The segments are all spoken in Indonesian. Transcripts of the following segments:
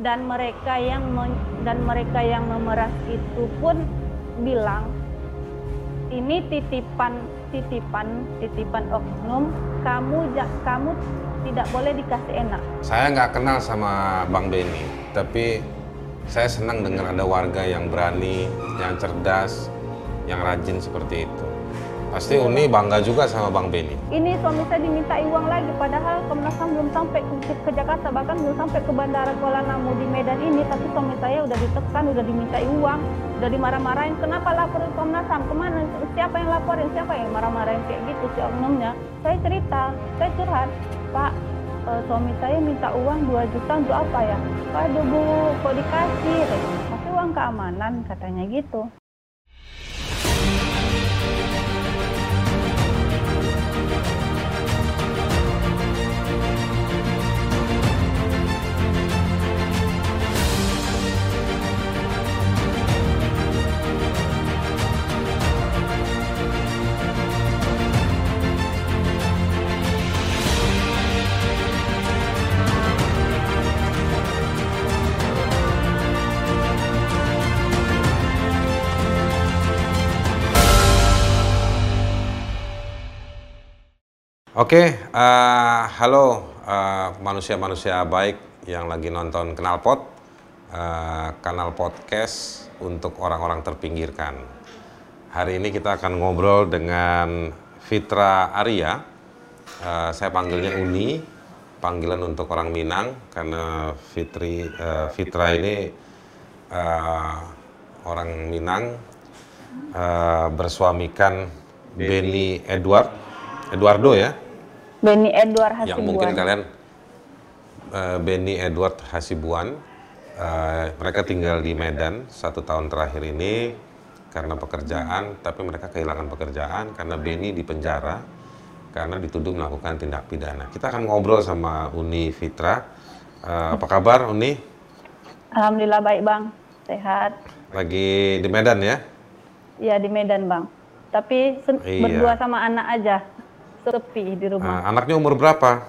dan mereka yang dan mereka yang memeras itu pun bilang ini titipan titipan titipan oknum. Kamu kamu tidak boleh dikasih enak. Saya nggak kenal sama bang Beni tapi saya senang dengar ada warga yang berani yang cerdas yang rajin seperti itu Pasti Uni bangga juga sama Bang Beni. Ini suami saya diminta uang lagi, padahal Komnas HAM belum sampai ke, Jakarta, bahkan belum sampai ke Bandara Kuala Namu di Medan ini, tapi suami saya udah ditekan, udah diminta uang, udah dimarah-marahin. Kenapa laporin Komnas HAM? Ke mana? Siapa yang laporin? Siapa yang marah-marahin kayak gitu si oknumnya? Saya cerita, saya curhat, Pak, uh, suami saya minta uang 2 juta untuk apa ya? Aduh bu, kok dikasih? Kasih uang keamanan katanya gitu. Oke, uh, halo manusia manusia-manusia baik yang lagi nonton Kenalpot, uh, kanal podcast untuk orang-orang terpinggirkan. Hari ini kita akan ngobrol dengan Fitra Arya. Uh, saya panggilnya Uni, panggilan untuk orang Minang karena Fitri uh, Fitra ini uh, orang Minang uh, bersuamikan Benny Edward Eduardo ya Benny Edward Hasibuan. Yang mungkin kalian uh, Benny Edward Hasibuan, uh, mereka tinggal di Medan satu tahun terakhir ini karena pekerjaan, tapi mereka kehilangan pekerjaan karena Benny di penjara karena dituduh melakukan tindak pidana. Kita akan ngobrol sama Uni Fitra. Uh, apa kabar Uni? Alhamdulillah baik bang, sehat. Lagi di Medan ya? Iya di Medan bang. Tapi iya. berdua sama anak aja sepi di rumah. Uh, anaknya umur berapa?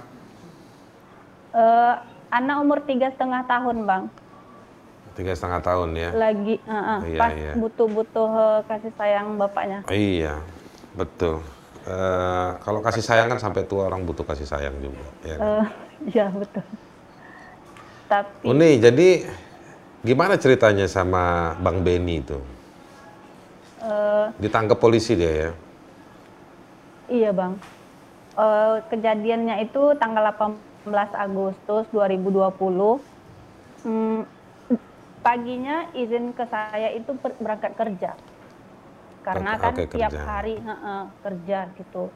Uh, anak umur tiga setengah tahun bang. Tiga setengah tahun ya? Lagi uh, uh, iya, pas iya. butuh-butuh uh, kasih sayang bapaknya. Iya, betul. Uh, kalau kasih sayang kan sampai tua orang butuh kasih sayang juga. Ya, uh, ya betul. Tapi. Uni, jadi gimana ceritanya sama Bang Beni itu? Uh, Ditangkap polisi dia ya? Iya bang uh, kejadiannya itu tanggal 18 Agustus 2020. Hmm, paginya izin ke saya itu berangkat kerja. Karena kan okay, tiap kerja. hari uh, uh, kerja gitu.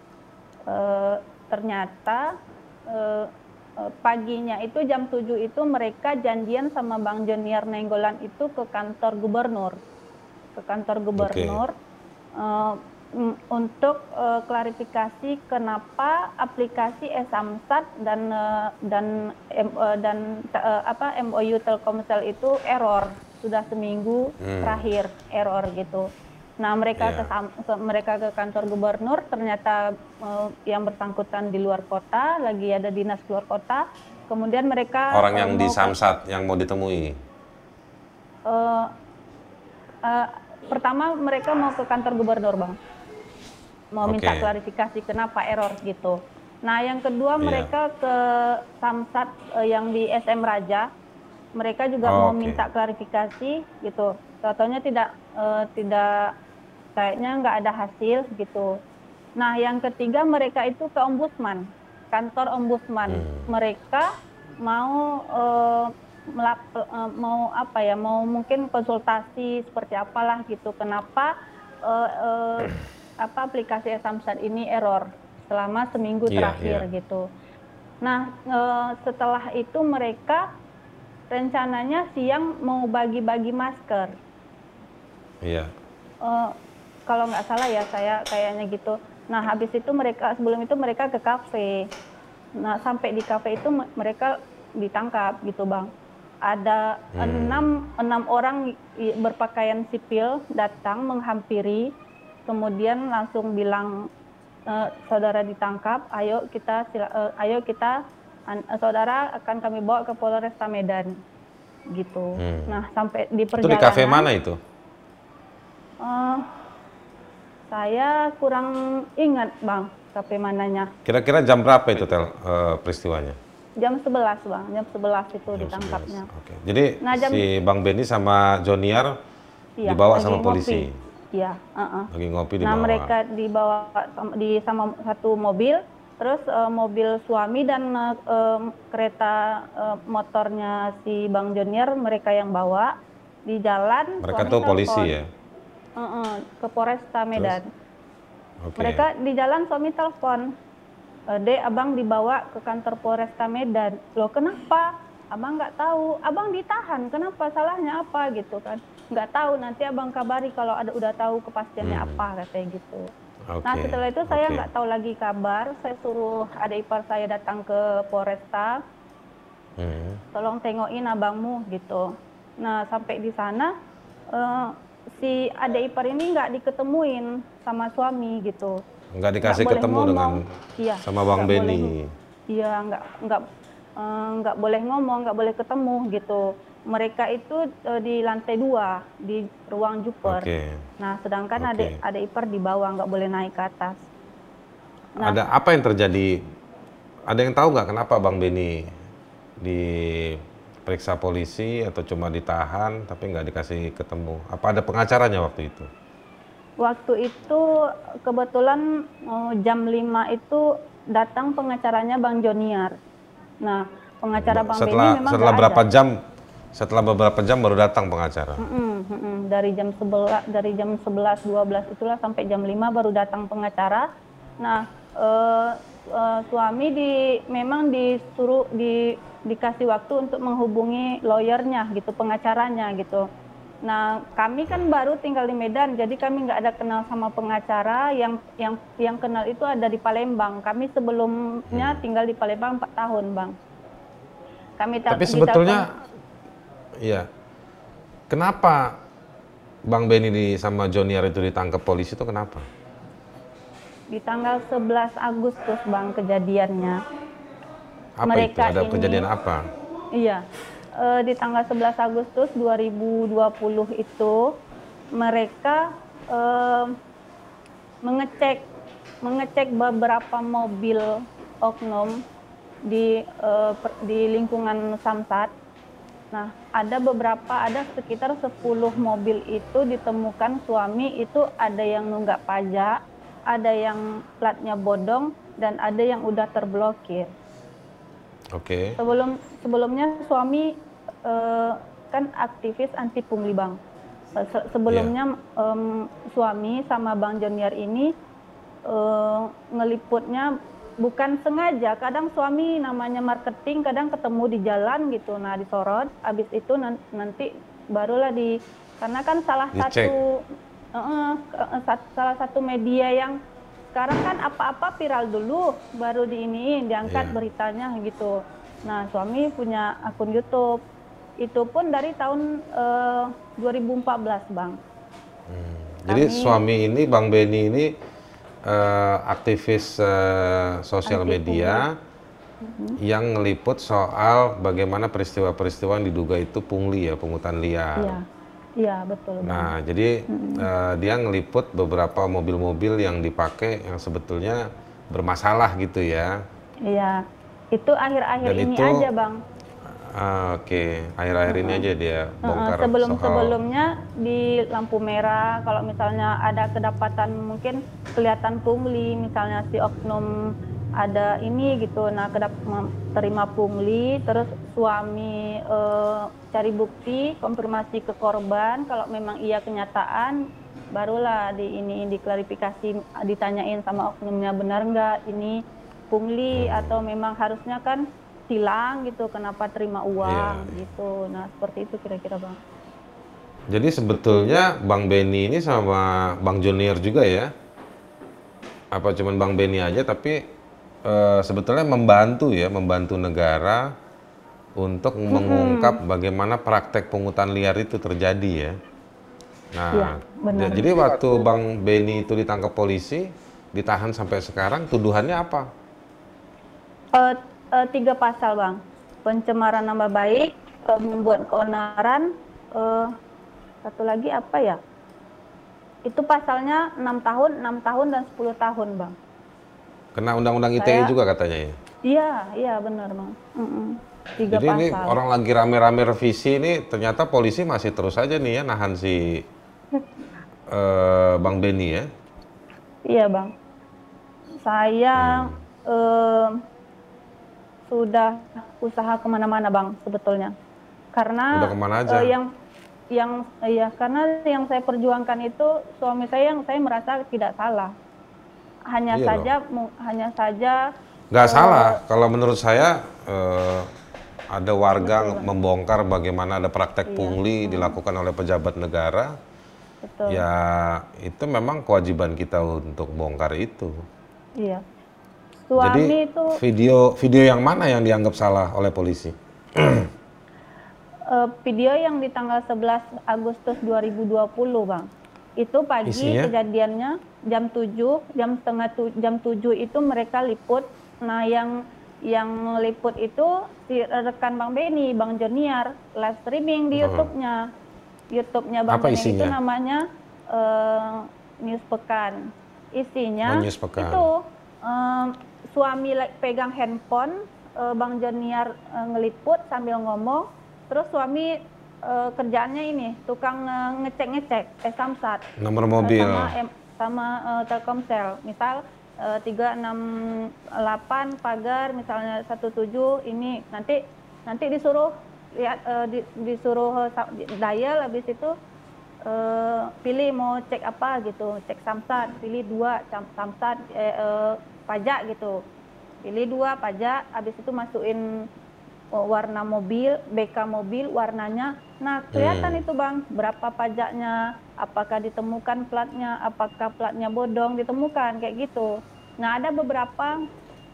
Uh, ternyata uh, paginya itu jam 7 itu mereka janjian sama Bang Junior Nenggolan itu ke kantor gubernur. Ke kantor gubernur. Okay. Uh, untuk uh, klarifikasi kenapa aplikasi Esamsat dan uh, dan uh, dan uh, apa MOU Telkomsel itu error sudah seminggu hmm. terakhir error gitu. Nah mereka yeah. ke mereka ke kantor gubernur ternyata uh, yang bersangkutan di luar kota lagi ada dinas luar kota. Kemudian mereka orang yang di Samsat yang mau ditemui. Uh, uh, pertama mereka mau ke kantor gubernur bang mau okay. minta klarifikasi kenapa error gitu. Nah, yang kedua yeah. mereka ke Samsat uh, yang di SM Raja, mereka juga oh, mau okay. minta klarifikasi gitu. Contohnya tidak uh, tidak kayaknya nggak ada hasil gitu. Nah, yang ketiga mereka itu ke ombudsman, kantor ombudsman. Hmm. Mereka mau uh, melap, uh, mau apa ya, mau mungkin konsultasi seperti apalah gitu. Kenapa uh, uh, apa aplikasi Samsat ini error selama seminggu yeah, terakhir yeah. gitu. Nah e, setelah itu mereka rencananya siang mau bagi-bagi masker. Iya. Yeah. E, kalau nggak salah ya saya kayaknya gitu. Nah habis itu mereka sebelum itu mereka ke kafe. Nah sampai di kafe itu mereka ditangkap gitu bang. Ada hmm. enam enam orang berpakaian sipil datang menghampiri kemudian langsung bilang e, saudara ditangkap, ayo kita sila, e, ayo kita an, e, saudara akan kami bawa ke Polresta Medan. gitu. Hmm. Nah sampai di Itu perjalanan. di kafe mana itu? eh, saya kurang ingat bang kafe mananya. Kira-kira jam berapa itu tel eh, peristiwanya? Jam 11 bang, jam 11 itu Jam ditangkapnya. 11. Oke. Jadi Nah, jam- si Bang Benny sama Joniar Iya, dibawa sama ngopi. Polisi. Iya. uh-uh. Lagi ngopi Nah dibawa. mereka dibawa di sama satu mobil, terus eh, mobil suami dan em, kereta eh, motornya si Bang Junior mereka yang bawa di jalan. Mereka tuh polisi ya. Uh-uh, ke Polresta Medan. Oke. Mereka di jalan suami telepon, Dek, abang dibawa ke kantor Polresta Medan. Loh kenapa? Abang nggak tahu. Abang ditahan. Kenapa? Salahnya apa gitu kan? Nggak tahu. Nanti abang kabari kalau ada udah tahu kepastiannya Hmm. apa katanya gitu. Oke. Nah setelah itu saya nggak tahu lagi kabar. Saya suruh adik ipar saya datang ke Polresta. Hmm. Tolong tengokin abangmu gitu. Nah sampai di sana eh, si adik ipar ini nggak diketemuin sama suami gitu. Nggak dikasih boleh ketemu ngomong. dengan Iya, sama Bang Benny. Iya, nggak nggak eh, nggak boleh ngomong, nggak boleh ketemu gitu. Mereka itu eh, di lantai dua di ruang juper. Oke. Nah, sedangkan Oke. adik adik ipar di bawah nggak boleh naik ke atas. Nah. Ada apa yang terjadi? Ada yang tahu nggak kenapa Bang Benny diperiksa polisi atau cuma ditahan tapi nggak dikasih ketemu? Apa ada pengacaranya waktu itu? Waktu itu kebetulan eh, jam 5 itu datang pengacaranya Bang Joniar. Nah, pengacara Bang setelah Benny memang setelah berapa ada. jam? Setelah beberapa jam baru datang pengacara. Mm-mm, mm-mm. Dari jam 11 dari jam 11 12 itulah sampai jam 5 baru datang pengacara. Nah, eh, eh, suami di memang disuruh di dikasih waktu untuk menghubungi lawyernya gitu, pengacaranya gitu. Nah, kami kan baru tinggal di Medan, jadi kami nggak ada kenal sama pengacara yang yang yang kenal itu ada di Palembang. Kami sebelumnya tinggal di Palembang 4 tahun, Bang. Kami Tapi sebetulnya, iya. Kenapa Bang Benny di sama Joniar itu ditangkap polisi itu kenapa? Di tanggal 11 Agustus Bang kejadiannya. Apa Mereka itu? Ada ini- kejadian apa? Iya. Eh, di tanggal 11 Agustus 2020 itu mereka eh, mengecek mengecek beberapa mobil oknum di eh, per- di lingkungan Samsat. Nah, ada beberapa ada sekitar 10 mobil itu ditemukan suami itu ada yang nunggak pajak, ada yang platnya bodong dan ada yang udah terblokir. Oke. Sebelum sebelumnya suami eh, kan aktivis anti pungli bang. Se- se- sebelumnya em, suami sama bang Joniar ini eh, ngeliputnya bukan sengaja. Kadang suami namanya marketing, kadang ketemu di jalan gitu. Nah disorot. Abis itu nan- nanti barulah di karena kan salah Dicek. satu ke- sat- salah satu media yang sekarang kan apa-apa viral dulu baru di ini diangkat Iya. beritanya gitu. Nah suami punya akun YouTube itu pun dari tahun eh, 2014 bang. Hmm. Jadi Kami- suami ini Bang Benny ini eh, aktivis eh, sosial media yang ngeliput soal bagaimana peristiwa-peristiwa yang diduga itu pungli ya, pungutan liar. Iya, iya betul. Nah, jadi eh, dia ngeliput beberapa mobil-mobil yang dipakai yang sebetulnya bermasalah gitu ya. Iya, itu akhir-akhir ini itu aja bang. Ah, Oke, akhir-akhir ini aja dia bongkar sebelum soal sebelumnya di lampu merah kalau misalnya ada kedapatan mungkin kelihatan pungli misalnya si oknum ada ini gitu nah kedap terima pungli terus suami eh, cari bukti konfirmasi ke korban kalau memang iya kenyataan barulah di ini diklarifikasi ditanyain sama oknumnya benar nggak ini pungli? Atau memang harusnya kan hilang gitu kenapa terima uang Iya. gitu nah seperti itu kira-kira bang Jadi sebetulnya Bang Benny ini sama Bang Junior juga ya? Apa cuman Bang Benny aja tapi eh, sebetulnya membantu ya, membantu negara untuk mengungkap bagaimana praktek pungutan liar itu terjadi ya. Nah, Iya, benar. ja- jadi waktu Bang Benny itu ditangkap polisi, ditahan sampai sekarang, tuduhannya apa? Eh, eh, tiga pasal bang. Pencemaran nama baik uh, membuat keonaran uh, satu lagi apa ya? Itu pasalnya enam tahun enam tahun dan 10 tahun bang. Kena undang-undang ITE Saya, juga katanya ya? Iya iya benar bang. Mm -mm. Tiga Jadi pasal. ini orang lagi rame-rame revisi ini ternyata polisi masih terus aja nih ya nahan si uh, Bang Beni ya? Iya bang. Saya hmm. uh, sudah usaha ke mana-mana bang sebetulnya karena Udah ke mana aja? Uh, yang yang ya karena yang saya perjuangkan itu suami saya yang saya merasa tidak salah hanya iya saja mu, hanya saja nggak uh, salah kalau menurut saya uh, ada warga betul, membongkar bagaimana ada praktek iya. pungli hmm. dilakukan oleh pejabat negara betul. ya itu memang kewajiban kita untuk bongkar itu iya Suami Jadi itu video video yang mana yang dianggap salah oleh polisi? uh, video yang di tanggal 11 Agustus 2020, Bang. Itu pagi Isinya? kejadiannya jam 7, jam setengah tu, jam 7 itu mereka liput. Nah, yang yang liput itu si rekan Bang Beni, Bang Joniar, live streaming di hmm. YouTube-nya. YouTube-nya Bang Apa Beni isinya? itu namanya uh, News Pekan. Isinya oh, News Pekan. itu um, suami pegang handphone, uh, Bang Joniar uh, ngeliput sambil ngomong, terus suami uh, kerjaannya ini tukang uh, ngecek-ngecek eh samsat. Nomor mobil. Uh, sama sama uh, Telkomsel. Misal uh, 368 pagar misalnya 17 ini nanti nanti disuruh lihat uh, di, disuruh uh, dial habis itu uh, pilih mau cek apa gitu cek samsat pilih dua samsat eh, uh, pajak gitu. Pilih dua pajak habis itu masukin oh, warna mobil BK mobil warnanya. Nah kelihatan hmm. itu bang berapa pajaknya apakah ditemukan platnya apakah platnya bodong ditemukan kayak gitu. Nah ada beberapa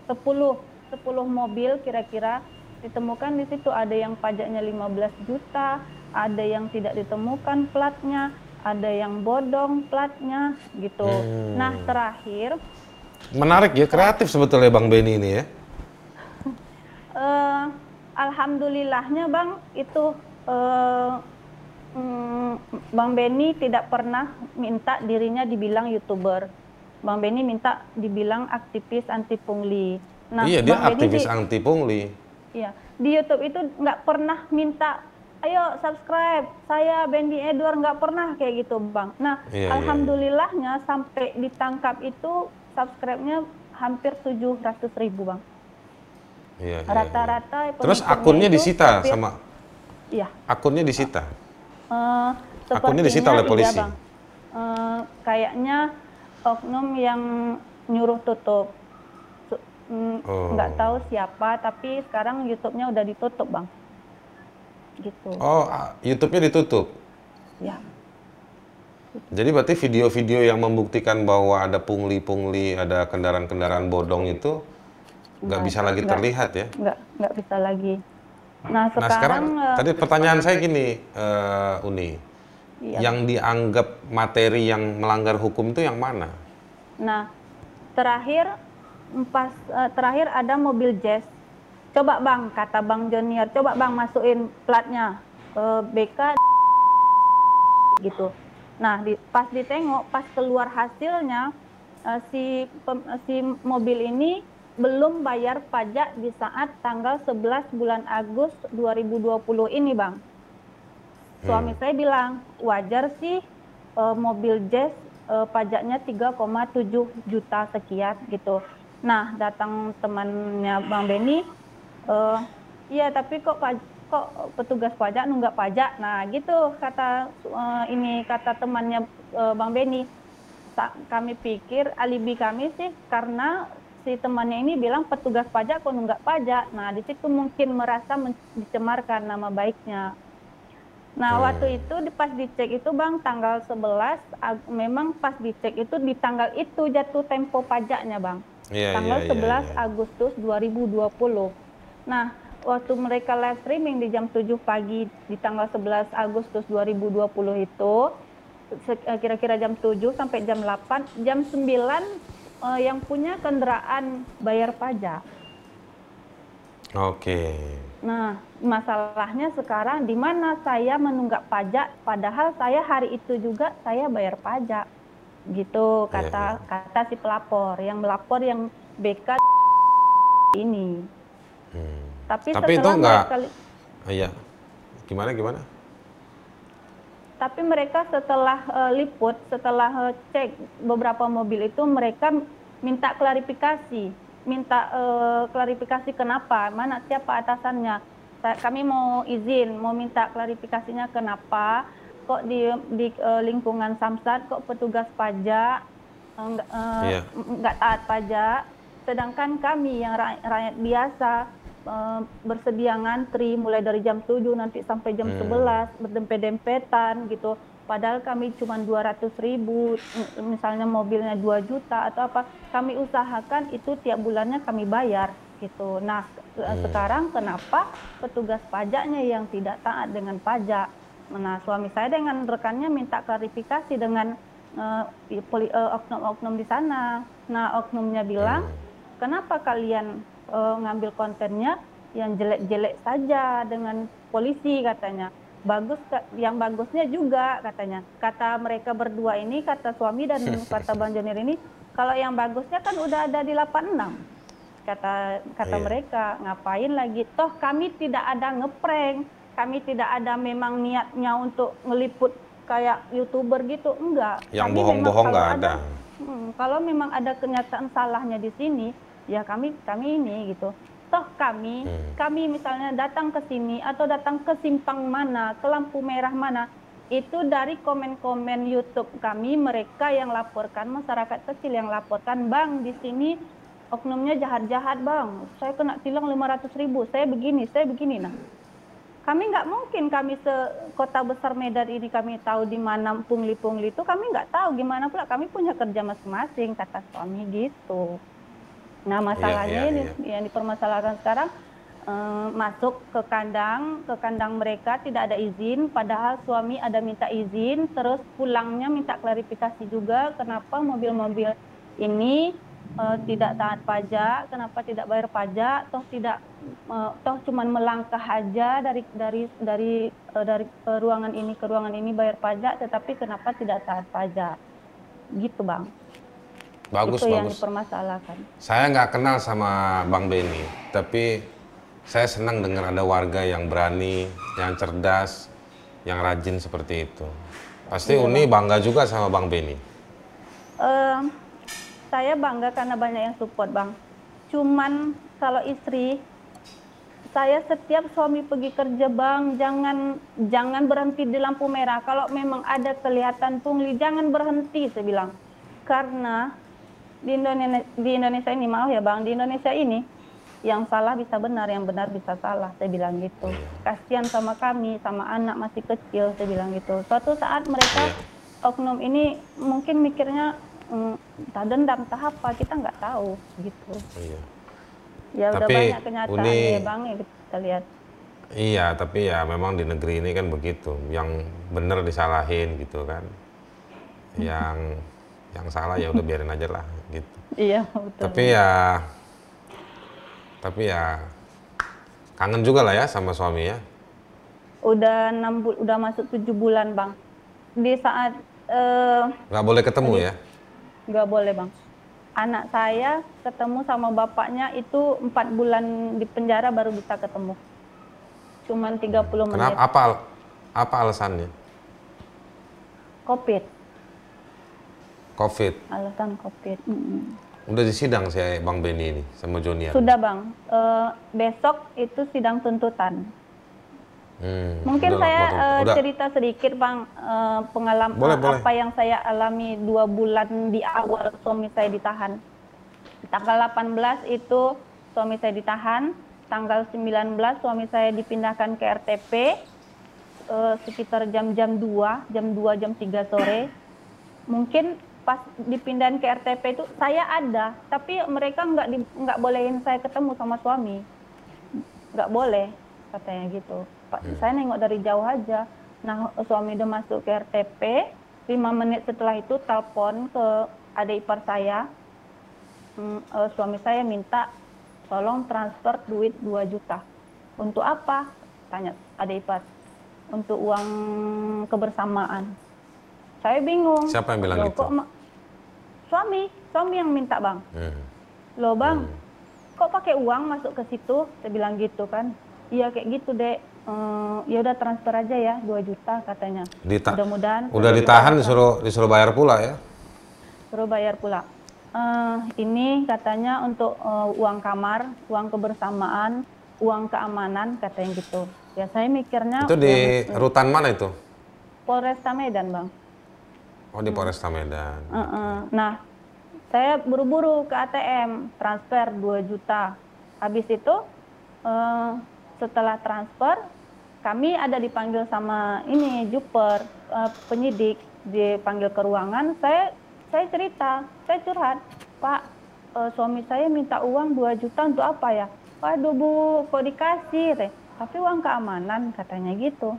10 10 mobil kira-kira ditemukan di situ. Ada yang pajaknya 15 juta ada yang tidak ditemukan platnya ada yang bodong platnya gitu. Hmm. nah terakhir Menarik ya, kreatif sebetulnya Bang Beni ini ya. Uh, Alhamdulillahnya Bang itu uh, um, Bang Beni tidak pernah minta dirinya dibilang youtuber. Bang Beni minta dibilang aktivis anti pungli. Nah, iya dia Bang aktivis di, anti pungli. Iya di YouTube itu nggak pernah minta ayo subscribe saya Bendy Edward nggak pernah kayak gitu bang. Nah iya, iya, iya. alhamdulillahnya iya. sampai ditangkap itu subscribe-nya hampir 700 ribu bang. Iya, Rata-rata. Iya, iya. Terus akunnya disita hampir, sama? Iya. Akunnya disita? Uh, akunnya disita oleh iya, polisi? Iya, bang. Uh, kayaknya oknum yang nyuruh tutup. Mm, nggak oh. tahu siapa, tapi sekarang YouTube-nya udah ditutup bang. Gitu. Oh, YouTube-nya ditutup? Ya. Jadi berarti video-video yang membuktikan bahwa ada pungli-pungli, ada kendaraan-kendaraan bodong itu nggak bisa lagi enggak, terlihat ya? Nggak, nggak bisa lagi. Nah sekarang, nah, sekarang uh, tadi pertanyaan saya gini, uh, Uni, iya. yang dianggap materi yang melanggar hukum itu yang mana? Nah terakhir pas uh, terakhir ada mobil jazz. Coba bang, kata bang Jonier, coba bang masukin platnya uh, BK gitu Nah, di, pas ditengok, pas keluar hasilnya, uh, si pem, si mobil ini belum bayar pajak di saat tanggal 11 bulan Agustus 2020 ini, Bang. Suami hmm. saya bilang, wajar sih uh, mobil Jazz uh, pajaknya 3,7 juta sekian gitu. Nah, datang temannya Bang Beni, uh, iya tapi kok pajak kok petugas pajak nunggak pajak. Nah, gitu kata uh, ini kata temannya uh, Bang Beni. Kami pikir alibi kami sih karena si temannya ini bilang petugas pajak kok nunggak pajak. Nah, di situ mungkin merasa dicemarkan nama baiknya. Nah, hmm. waktu itu pas dicek itu Bang tanggal 11 memang pas dicek itu di tanggal itu jatuh tempo pajaknya Bang. Yeah, tanggal yeah, 11 yeah, yeah. Agustus 2020. Nah, waktu mereka live streaming di jam 7 pagi di tanggal 11 Agustus 2020 itu eh, kira-kira jam 7 sampai jam 8, jam 9 uh, yang punya kendaraan bayar pajak. Oke. Nah, masalahnya sekarang di mana saya menunggak pajak padahal saya hari itu juga saya bayar pajak. Gitu kata iya. kata si pelapor yang melapor yang BK ini. Hmm. Tapi, Tapi itu enggak- mereka Iya. Gimana gimana? tapi mereka setelah eh, liput, setelah eh, cek beberapa mobil itu mereka minta klarifikasi, minta eh, klarifikasi kenapa, mana siapa atasannya. Sa- Kami mau izin, mau minta klarifikasinya kenapa kok di di eh, lingkungan Samsat kok petugas pajak eh, nggak eh, Iya. nggak taat pajak, sedangkan kami yang ra- rakyat biasa eh, bersedia ngantri mulai dari jam 7 nanti sampai jam Hmm. 11 berdempet-dempetan gitu. Padahal kami cuma 200 ribu, misalnya mobilnya 2 juta atau apa, kami usahakan itu tiap bulannya kami bayar gitu. Nah ke- Hmm. sekarang kenapa petugas pajaknya yang tidak taat dengan pajak? Nah suami saya dengan rekannya minta klarifikasi dengan eh, poli- eh, oknum-oknum di sana. Nah oknumnya bilang, Hmm. kenapa kalian eh, ngambil kontennya yang jelek-jelek saja dengan polisi katanya. Bagus yang bagusnya juga katanya. Kata mereka berdua ini kata suami dan kata bang Jonir ini kalau yang bagusnya kan udah ada di 86 kata kata Iya. mereka ngapain lagi? Toh kami tidak ada ngeprank. Kami tidak ada memang niatnya untuk ngeliput kayak youtuber gitu enggak. Yang bohong-bohong kalau nggak ada. Hmm, kalau memang ada kenyataan salahnya di sini, ya kami kami ini gitu. Toh kami Hmm. kami misalnya datang ke sini atau datang ke simpang mana, ke lampu merah mana, itu dari komen-komen YouTube kami mereka yang laporkan masyarakat kecil yang laporkan, bang di sini oknumnya jahat-jahat bang, saya kena tilang 500 ribu, saya begini, saya begini nah. Kami nggak mungkin kami se kota besar Medan ini kami tahu di mana pungli-pungli itu kami nggak tahu gimana pula kami punya kerja masing-masing kata suami gitu. Nah masalahnya iya, ini iya. yang dipermasalahkan sekarang eh, masuk ke kandang ke kandang mereka tidak ada izin padahal suami ada minta izin terus pulangnya minta klarifikasi juga kenapa mobil-mobil ini eh, tidak taat pajak kenapa tidak bayar pajak toh tidak eh, toh cuman melangkah aja dari dari dari eh, dari ruangan ini ke ruangan ini bayar pajak tetapi kenapa tidak taat pajak gitu bang Bagus itu yang bagus. dipermasalahkan Saya nggak kenal sama Bang Benny, tapi saya senang dengar ada warga yang berani, yang cerdas, yang rajin seperti itu. Pasti Iya, Uni bangga juga sama Bang Benny. Eh, saya bangga karena banyak yang support bang. Cuman kalau istri, saya setiap suami pergi kerja bang, jangan jangan berhenti di lampu merah. Kalau memang ada kelihatan pungli, jangan berhenti, saya bilang. Karena di Indonesia, di Indonesia ini maaf ya bang, di Indonesia ini yang salah bisa benar, yang benar bisa salah, saya bilang gitu. Kasihan sama kami, sama anak masih kecil, saya bilang gitu. Suatu saat mereka Iya. oknum ini mungkin mikirnya mm, tak dendam tahap apa kita nggak tahu gitu Iya. ya udah Tapi banyak kenyataan Uni- ya bang ya kita lihat Iya, tapi ya memang di negeri ini kan begitu. Yang benar disalahin gitu kan. Yang yang salah ya udah biarin aja lah gitu. iya betul Tapi ya tapi ya kangen juga lah ya sama suami ya. udah enam udah masuk tujuh bulan bang di saat eh, Nggak boleh ketemu ya. nggak boleh bang anak saya ketemu sama bapaknya itu empat bulan di penjara baru bisa ketemu cuman 30 menit Kenapa apa apa alasannya? covid Covid. alasan covid Mm-mm. Udah disidang saya Bang Benny ini sama Jonian. sudah bang Eh, besok itu sidang tuntutan Hmm, Mungkin udah, saya eh, Udah. cerita sedikit bang eh, pengalaman Boleh, eh, boleh. apa yang saya alami dua bulan di awal suami saya ditahan. Tanggal 18 itu suami saya ditahan, tanggal 19 suami saya dipindahkan ke RTP eh, sekitar jam-jam 2, jam 2 jam 3 sore. Mungkin pas dipindahin ke RTP itu saya ada, tapi mereka nggak di- nggak bolehin saya ketemu sama suami nggak boleh katanya gitu Pak, saya nengok dari jauh aja nah suami udah masuk ke RTP lima menit setelah itu telepon ke adik ipar saya Hmm, eh, suami saya minta tolong transfer duit 2 juta Untuk apa? Tanya ada ipar. Untuk uang kebersamaan. Saya bingung. Siapa yang bilang Loh, gitu? kok suami, suami yang minta bang. Hmm. Loh bang, kok pakai uang masuk ke situ? Saya bilang gitu kan. Iya kayak gitu dek. Eh, ya udah transfer aja ya 2 juta katanya. Dita- Mudah-mudahan Udah ditahan disuruh disuruh bayar pula ya? suruh bayar pula. Eh, ini katanya untuk eh, uang kamar, uang kebersamaan, uang keamanan katanya gitu. Ya saya mikirnya Itu di rutan mana itu? Polresta Medan bang. Oh di Polresta Medan. Eh, eh. Nah saya buru-buru ke ATM transfer 2 juta. Habis itu eh, setelah transfer kami ada dipanggil sama ini Juper eh, penyidik dipanggil ke ruangan. Saya saya cerita, saya curhat, Pak eh, suami saya minta uang 2 juta untuk apa ya? Waduh bu, kok dikasih? Tapi uang keamanan katanya gitu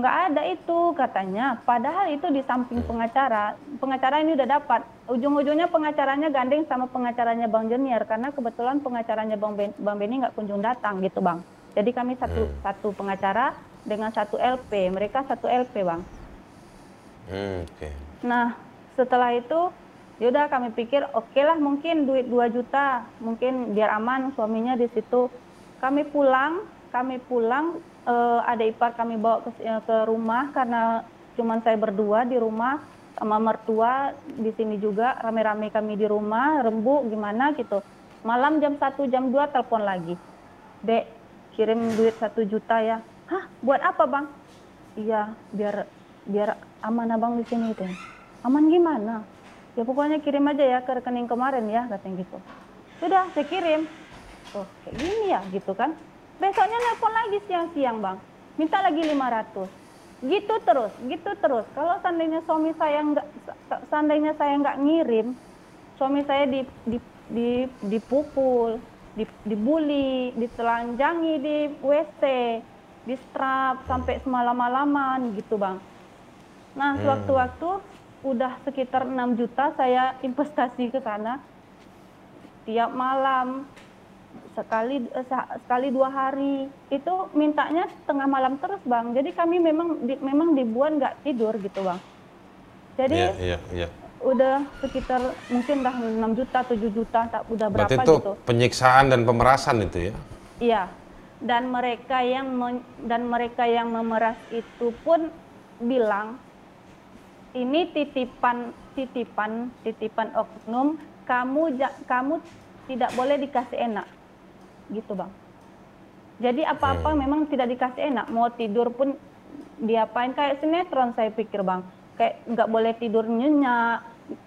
nggak ada itu katanya. Padahal itu di samping pengacara, pengacara ini udah dapat. Ujung-ujungnya pengacaranya gandeng sama pengacaranya Bang Jenier karena kebetulan pengacaranya Bang ben, Bang Beni nggak kunjung datang gitu Bang. Jadi kami satu satu pengacara dengan satu LP, mereka satu LP Bang. Hmm, Oke. Nah, setelah itu yaudah kami pikir oke lah mungkin duit 2 juta, mungkin biar aman suaminya di situ. Kami pulang, kami pulang eh, ada ipar kami bawa ke, eh, ke rumah karena cuman saya berdua di rumah sama mertua di sini juga. Rame-rame kami di rumah rembu gimana gitu. Malam jam 1 jam 2 telepon lagi. Dek kirim duit satu juta ya. Hah buat apa bang? Iya biar biar aman abang di sini itu. Aman gimana? Ya pokoknya kirim aja ya ke rekening kemarin ya katanya gitu. Sudah saya kirim. Oh kayak gini ya gitu kan besoknya nelpon lagi siang-siang bang. Minta lagi 500 gitu terus gitu terus. Kalau seandainya suami saya nggak seandainya saya nggak ngirim suami saya di, di, di, dipukul di, dibully ditelanjangi di WC di strap sampai semalam-malaman gitu bang. Nah sewaktu-waktu udah sekitar 6 juta saya investasi ke sana. Tiap malam sekali eh, se- sekali dua hari. Itu mintanya tengah malam terus bang. Jadi kami memang di, memang dibuat nggak tidur gitu bang. Jadi Iya, iya, iya. udah sekitar mungkin dah 6 juta 7 juta tak udah berapa Berarti itu gitu. penyiksaan dan pemerasan itu ya? iya. Dan mereka yang men- dan mereka yang memeras itu pun bilang ini titipan titipan titipan oknum. Kamu kamu tidak boleh dikasih enak gitu bang jadi apa-apa memang tidak dikasih enak mau tidur pun diapain kayak sinetron saya pikir bang kayak nggak boleh tidur nyenyak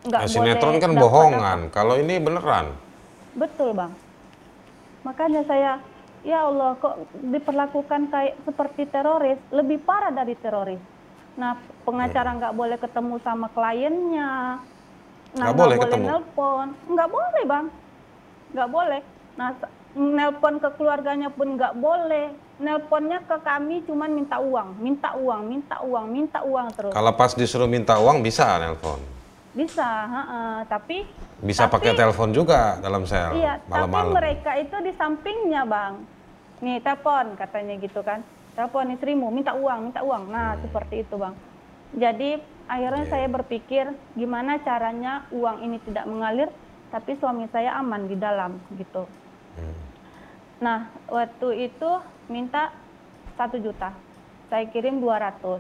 nggak Nah, boleh sinetron kan bohongan. Kalau ini beneran. Betul bang. Makanya saya, ya Allah kok diperlakukan kayak seperti teroris, lebih parah dari teroris. Nah pengacara nggak boleh ketemu sama kliennya, nah Nggak boleh ketemu? nelpon, nggak boleh bang, nggak boleh. Nah nelpon ke keluarganya pun nggak boleh, nelponnya ke kami cuman minta uang, minta uang, minta uang, minta uang terus. Kalau pas disuruh minta uang bisa nelpon. Bisa, ha-ha. tapi Bisa Tapi- pakai telepon juga dalam sel Iya, tapi malam-malam. mereka itu di sampingnya, Bang. Nih, telepon katanya gitu kan. Telepon istrimu, minta uang, minta uang. Nah, seperti itu, Bang. Jadi, akhirnya Iya. saya berpikir gimana caranya uang ini tidak mengalir tapi suami saya aman di dalam gitu. Hmm. Nah, waktu itu minta satu juta. Saya kirim 200.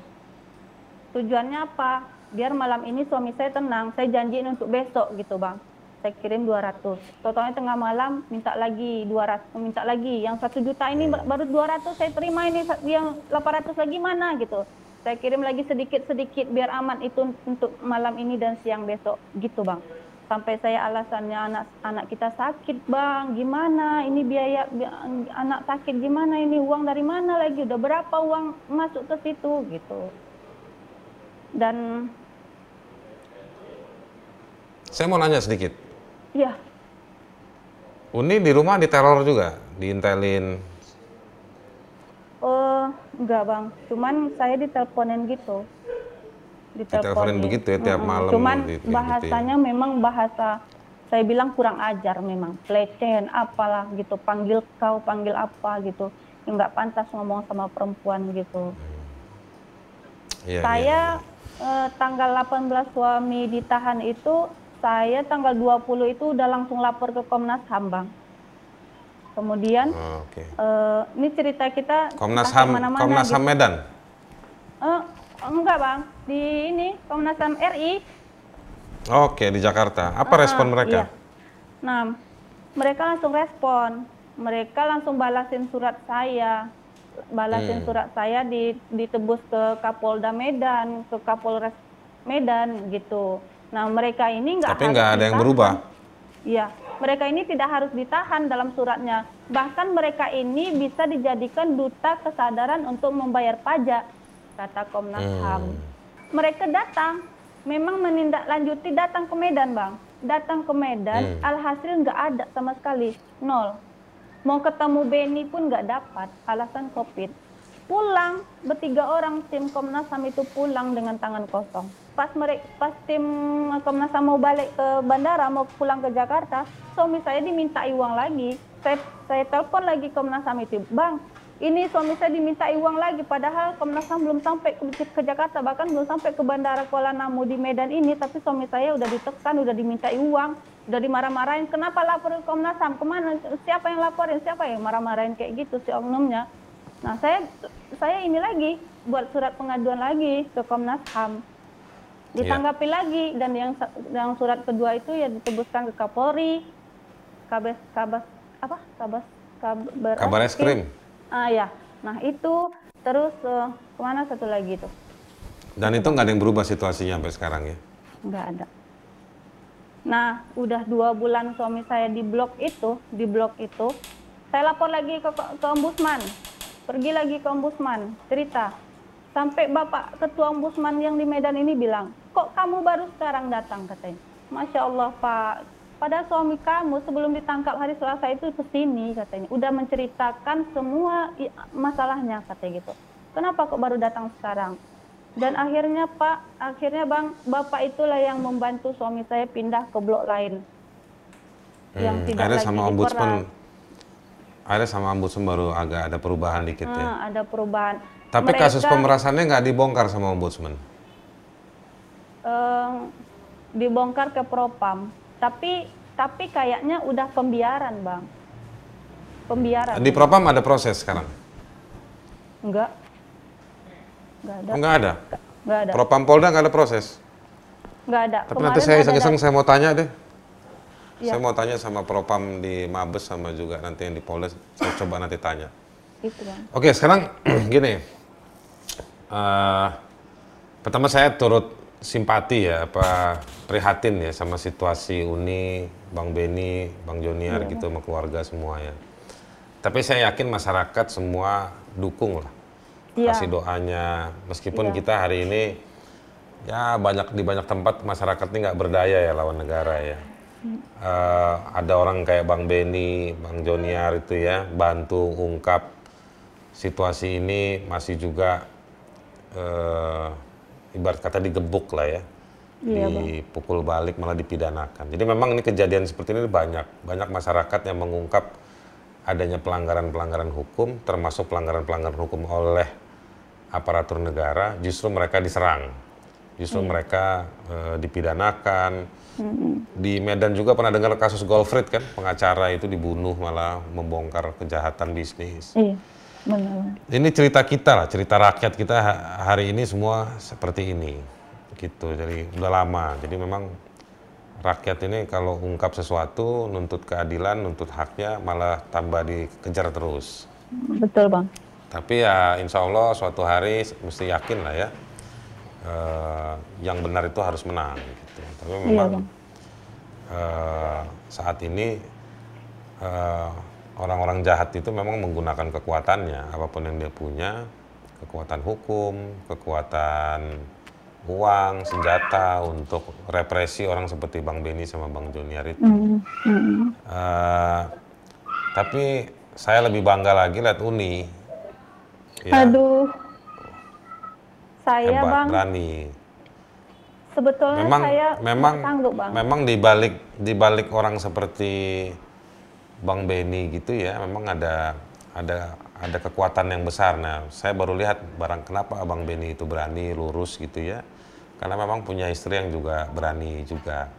Tujuannya apa? Biar malam ini suami saya tenang. Saya janjiin untuk besok gitu, Bang. Saya kirim 200. Totalnya tengah malam minta lagi 200, minta lagi. Yang satu juta ini bar- baru 200 saya terima ini yang 800 lagi mana gitu. Saya kirim lagi sedikit-sedikit biar aman itu untuk malam ini dan siang besok gitu, Bang. Sampai saya alasannya anak anak kita sakit, Bang. Gimana ini biaya bi- anak sakit gimana ini uang dari mana lagi? Udah berapa uang masuk ke situ gitu. Dan Saya mau nanya sedikit. ya Uni di rumah diteror juga, diintelin. Oh, enggak bang. Cuman saya diteleponin gitu. Diteleponin begitu ya, tiap malam Cuman di- kayak gitu ya. bahasanya memang bahasa saya bilang kurang ajar memang. Pelecehan apalah gitu. Panggil kau, panggil apa gitu. nggak pantas ngomong sama perempuan gitu. Iya, saya iya. eh, tanggal 18 suami ditahan itu saya tanggal 20 itu udah langsung lapor ke Komnas HAM, Bang. Kemudian Oh, Oke. eh, ini cerita kita Komnas HAM, Komnas gitu. HAM Medan. Eh, enggak, Bang. Di ini Komnas HAM RI. Oke, di Jakarta. Apa Ah, respon iya. mereka? Nah, mereka langsung respon. Mereka langsung balasin surat saya. Balasin Hmm. surat saya di, ditebus ke Kapolda Medan, ke Kapolres Medan gitu. Nah, mereka ini nggak Tapi nggak ada yang berubah. Iya, mereka ini tidak harus ditahan dalam suratnya. Bahkan mereka ini bisa dijadikan duta kesadaran untuk membayar pajak, kata Komnas Hmm. HAM. Mereka datang, memang menindaklanjuti datang ke Medan, Bang. Datang ke Medan, Hmm. alhasil nggak ada sama sekali, nol. Mau ketemu Beni pun nggak dapat, alasan COVID. Pulang, bertiga orang tim Komnas HAM itu pulang dengan tangan kosong. Pas mereka, pas tim Komnas HAM mau balik ke bandara, mau pulang ke Jakarta, suami saya dimintai uang lagi. Saya, saya telepon lagi Komnas HAM itu, Bang, ini suami saya dimintai uang lagi, padahal Komnas HAM belum sampai ke, ke Jakarta, bahkan belum sampai ke Bandara Kuala Namu di Medan ini, tapi suami saya udah ditekan, udah dimintai uang, udah dimarah-marahin, kenapa lapor ke Komnas HAM, ke mana, siapa yang laporin, siapa yang marah-marahin kayak gitu si oknumnya. Nah saya saya ini lagi buat surat pengaduan lagi ke Komnas HAM, ditanggapi lagi dan yang yang surat kedua itu ya ditebuskan ke Kapolri, Kabes Kabas apa? Kabas Kabar Kabar Eskrim. Ah ya, nah itu terus eh, ke mana satu lagi tuh? Dan itu nggak ada yang berubah situasinya sampai sekarang ya. Nggak ada. Nah, udah dua bulan suami saya di blok itu, di blok itu, saya lapor lagi ke, ke ombudsman, pergi lagi ke ombudsman, cerita. Sampai bapak ketua ombudsman yang di Medan ini bilang, kok kamu baru sekarang datang katanya. Masya Allah Pak, pada suami kamu sebelum ditangkap hari Selasa itu ke sini katanya, udah menceritakan semua masalahnya katanya gitu. Kenapa kok baru datang sekarang? Dan akhirnya Pak, akhirnya Bang, Bapak itulah yang membantu suami saya pindah ke blok lain. Yang Hmm, tidak akhirnya lagi sama ombudsman, akhirnya sama ombudsman baru agak ada perubahan dikit ya. Ah, ada perubahan. Tapi Mereka, kasus pemerasannya nggak dibongkar sama ombudsman. eh, dibongkar ke Propam. Tapi tapi kayaknya udah pembiaran, Bang. Pembiaran. Di Propam ada proses sekarang? Enggak. Enggak ada. Oh, nggak ada. Enggak ada. Propam Polda nggak ada proses. Enggak ada. Tapi Kemarin nanti saya iseng-iseng saya mau tanya deh. Iya. Saya mau tanya sama Propam di Mabes sama juga nanti yang di Polda. Saya coba nanti tanya. itu, Bang. Oke, sekarang gini. Eh, pertama saya turut simpati ya, apa prihatin ya sama situasi Uni, Bang Beni, Bang Joniar gitu sama keluarga semua ya. Tapi saya yakin masyarakat semua dukung lah. Iya. Kasih doanya. Meskipun Iya. kita hari ini ya banyak di banyak tempat masyarakat ini nggak berdaya ya lawan negara ya. Eh, ada orang kayak Bang Beni, Bang Joniar itu ya bantu ungkap situasi ini masih juga eh, ibarat kata digebuk lah ya, Iya, dipukul balik malah dipidanakan. Jadi memang ini kejadian seperti ini banyak, banyak masyarakat yang mengungkap adanya pelanggaran-pelanggaran hukum, termasuk pelanggaran-pelanggaran hukum oleh aparatur negara, justru mereka diserang, justru mereka eh, dipidanakan. Di Medan juga pernah dengar kasus Golfrit kan, pengacara itu dibunuh malah membongkar kejahatan bisnis. Iya. Benar. Ini cerita kita lah, cerita rakyat kita ha- hari ini semua seperti ini, gitu. Jadi udah lama. Jadi memang rakyat ini kalau ungkap sesuatu, nuntut keadilan, nuntut haknya, malah tambah dikejar terus. Betul, Bang. Tapi ya insya Allah suatu hari mesti yakin lah ya, eh, yang benar itu harus menang. Gitu. Tapi Iya, memang Bang. eh, saat ini eh, orang-orang jahat itu memang menggunakan kekuatannya, apa pun yang dia punya, kekuatan hukum, kekuatan uang, senjata untuk represi orang seperti Bang Beni sama Bang Junior itu. Mm, mm. Eh, tapi saya lebih bangga lagi lihat Uni. Ya, Aduh. Saya, hebat, Bang, berani. sebetulnya Memang saya memang sanggup, Bang. memang di balik di balik orang seperti Bang Beni gitu ya, memang ada ada ada kekuatan yang besar. Nah, saya baru lihat barang kenapa Abang Beni itu berani lurus gitu ya. Karena memang punya istri yang juga berani juga.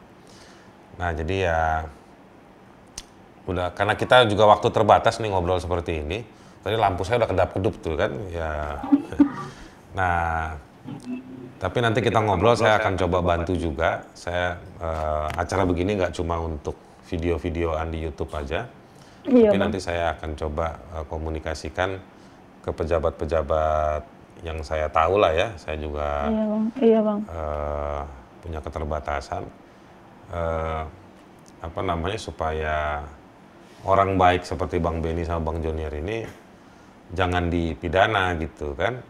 Nah, jadi ya udah karena kita juga waktu terbatas nih ngobrol seperti ini. Tadi lampu saya udah kedap-kedup tuh kan. Ya. Nah, tapi nanti kita ngobrol, saya akan coba bantu juga. Saya uh, acara begini nggak cuma untuk video-videoan di YouTube aja, Iya, tapi Bang. nanti saya akan coba uh, komunikasikan ke pejabat-pejabat yang saya tahu lah ya. Saya juga Iya, Bang. Iya, Bang. eh, punya keterbatasan. Eh, apa namanya supaya orang baik seperti Bang Beni sama Bang Jonier ini jangan dipidana gitu kan.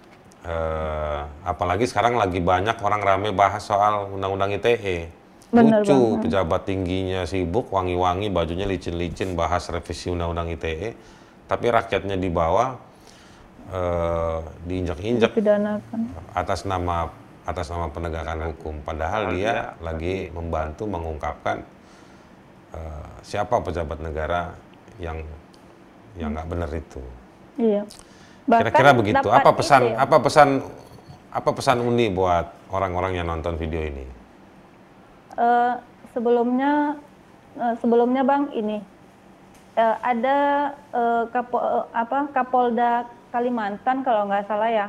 Eh, apalagi sekarang lagi banyak orang rame bahas soal undang-undang ITE. Bener, Lucu, pejabat tingginya sibuk, wangi-wangi, bajunya licin-licin bahas revisi undang-undang ITE, tapi rakyatnya di bawah eh, diinjak-injak Pidanakan. atas nama atas nama penegakan hukum. Padahal dia lagi membantu mengungkapkan eh, siapa pejabat negara yang yang nggak benar itu. Iya. Kira-kira begitu. Apa pesan itu ya. apa pesan apa pesan Uni buat orang-orang yang nonton video ini? Eh, sebelumnya eh, sebelumnya bang ini. Eh, ada eh, Kapo, eh, apa Kapolda Kalimantan kalau nggak salah ya.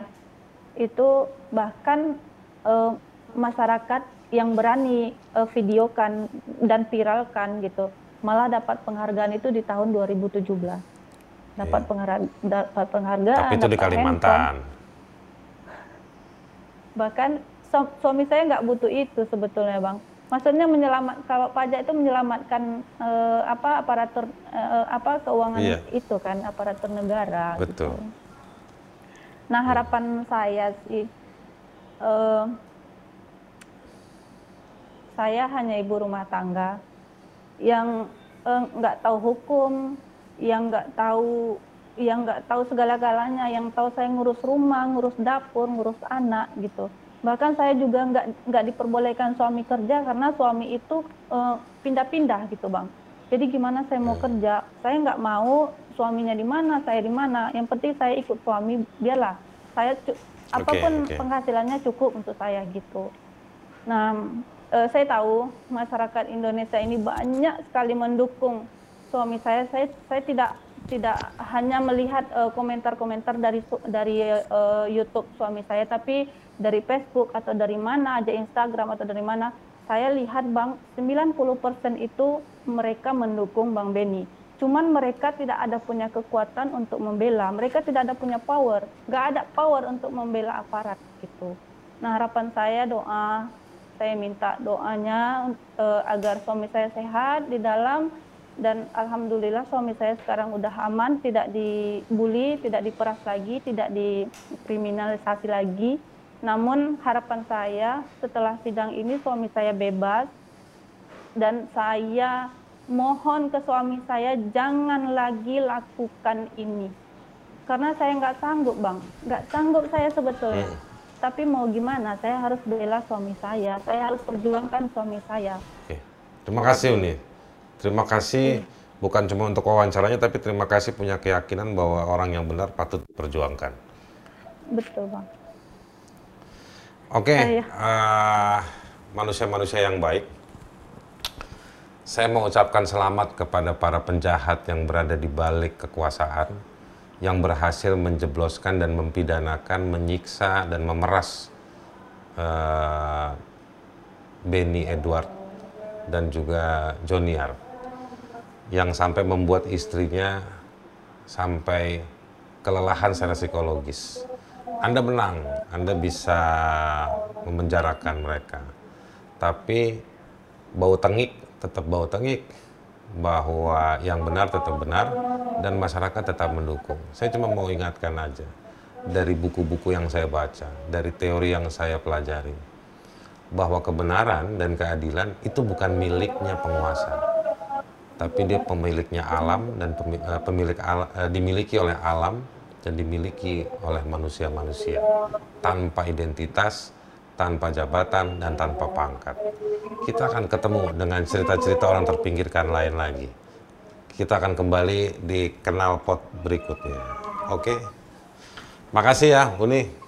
Itu bahkan eh, masyarakat yang berani eh, videokan dan viralkan gitu malah dapat penghargaan itu di tahun 2017 dapat Iya. penghargaan dapat penghargaan Tapi itu di dapat handphone. Kalimantan. bahkan su- suami saya nggak butuh itu sebetulnya bang maksudnya menyelamat kalau pajak itu menyelamatkan eh, apa aparatur eh, apa keuangan Iya. itu kan aparatur negara Betul. gitu. nah harapan saya sih eh, saya hanya ibu rumah tangga yang eh, nggak tahu hukum yang nggak tahu yang nggak tahu segala-galanya yang tahu saya ngurus rumah ngurus dapur ngurus anak gitu bahkan saya juga nggak nggak diperbolehkan suami kerja karena suami itu eh, pindah-pindah gitu bang. Jadi gimana saya mau kerja? Saya nggak mau suaminya di mana saya di mana. Yang penting saya ikut suami biarlah. Saya apa pun oke. penghasilannya cukup untuk saya gitu. Nah, eh, saya tahu masyarakat Indonesia ini banyak sekali mendukung suami saya. Saya saya tidak tidak hanya melihat eh, komentar-komentar dari su- dari eh, YouTube suami saya, tapi dari Facebook atau dari mana aja Instagram atau dari mana saya lihat Bang 90% itu mereka mendukung Bang Beni. Cuman mereka tidak ada punya kekuatan untuk membela, mereka tidak ada punya power, nggak ada power untuk membela aparat gitu. Nah harapan saya doa, saya minta doanya eh, agar suami saya sehat di dalam dan alhamdulillah suami saya sekarang udah aman, tidak dibully, tidak diperas lagi, tidak dikriminalisasi lagi. Namun harapan saya setelah sidang ini suami saya bebas dan saya mohon ke suami saya jangan lagi lakukan ini. Karena saya nggak sanggup bang. Nggak sanggup saya sebetulnya. Tapi mau gimana? Saya harus bela suami saya. Saya harus perjuangkan suami saya. Oke. Terima kasih Uni. Terima kasih bukan cuma untuk wawancaranya tapi terima kasih punya keyakinan bahwa orang yang benar patut diperjuangkan. betul bang Oke, Iya. eh, manusia-manusia yang baik. Saya mau ucapkan selamat kepada para penjahat yang berada di balik kekuasaan, yang berhasil menjebloskan dan mempidanakan, menyiksa dan memeras eh, Benny Edward dan juga Joniar, yang sampai membuat istrinya sampai kelelahan secara psikologis. Anda menang, Anda bisa memenjarakan mereka. Tapi bau tengik tetap bau tengik, bahwa yang benar tetap benar dan masyarakat tetap mendukung. Saya cuma mau ingatkan aja dari buku-buku yang saya baca, dari teori yang saya pelajari, bahwa kebenaran dan keadilan itu bukan miliknya penguasa, tapi dia pemiliknya alam dan eh, pemilik al- eh, dimiliki oleh alam dan dimiliki oleh manusia-manusia tanpa identitas, tanpa jabatan dan tanpa pangkat. Kita akan ketemu dengan cerita-cerita orang terpinggirkan lain lagi. Kita akan kembali di kenal pot berikutnya. Oke. Makasih ya, Uni.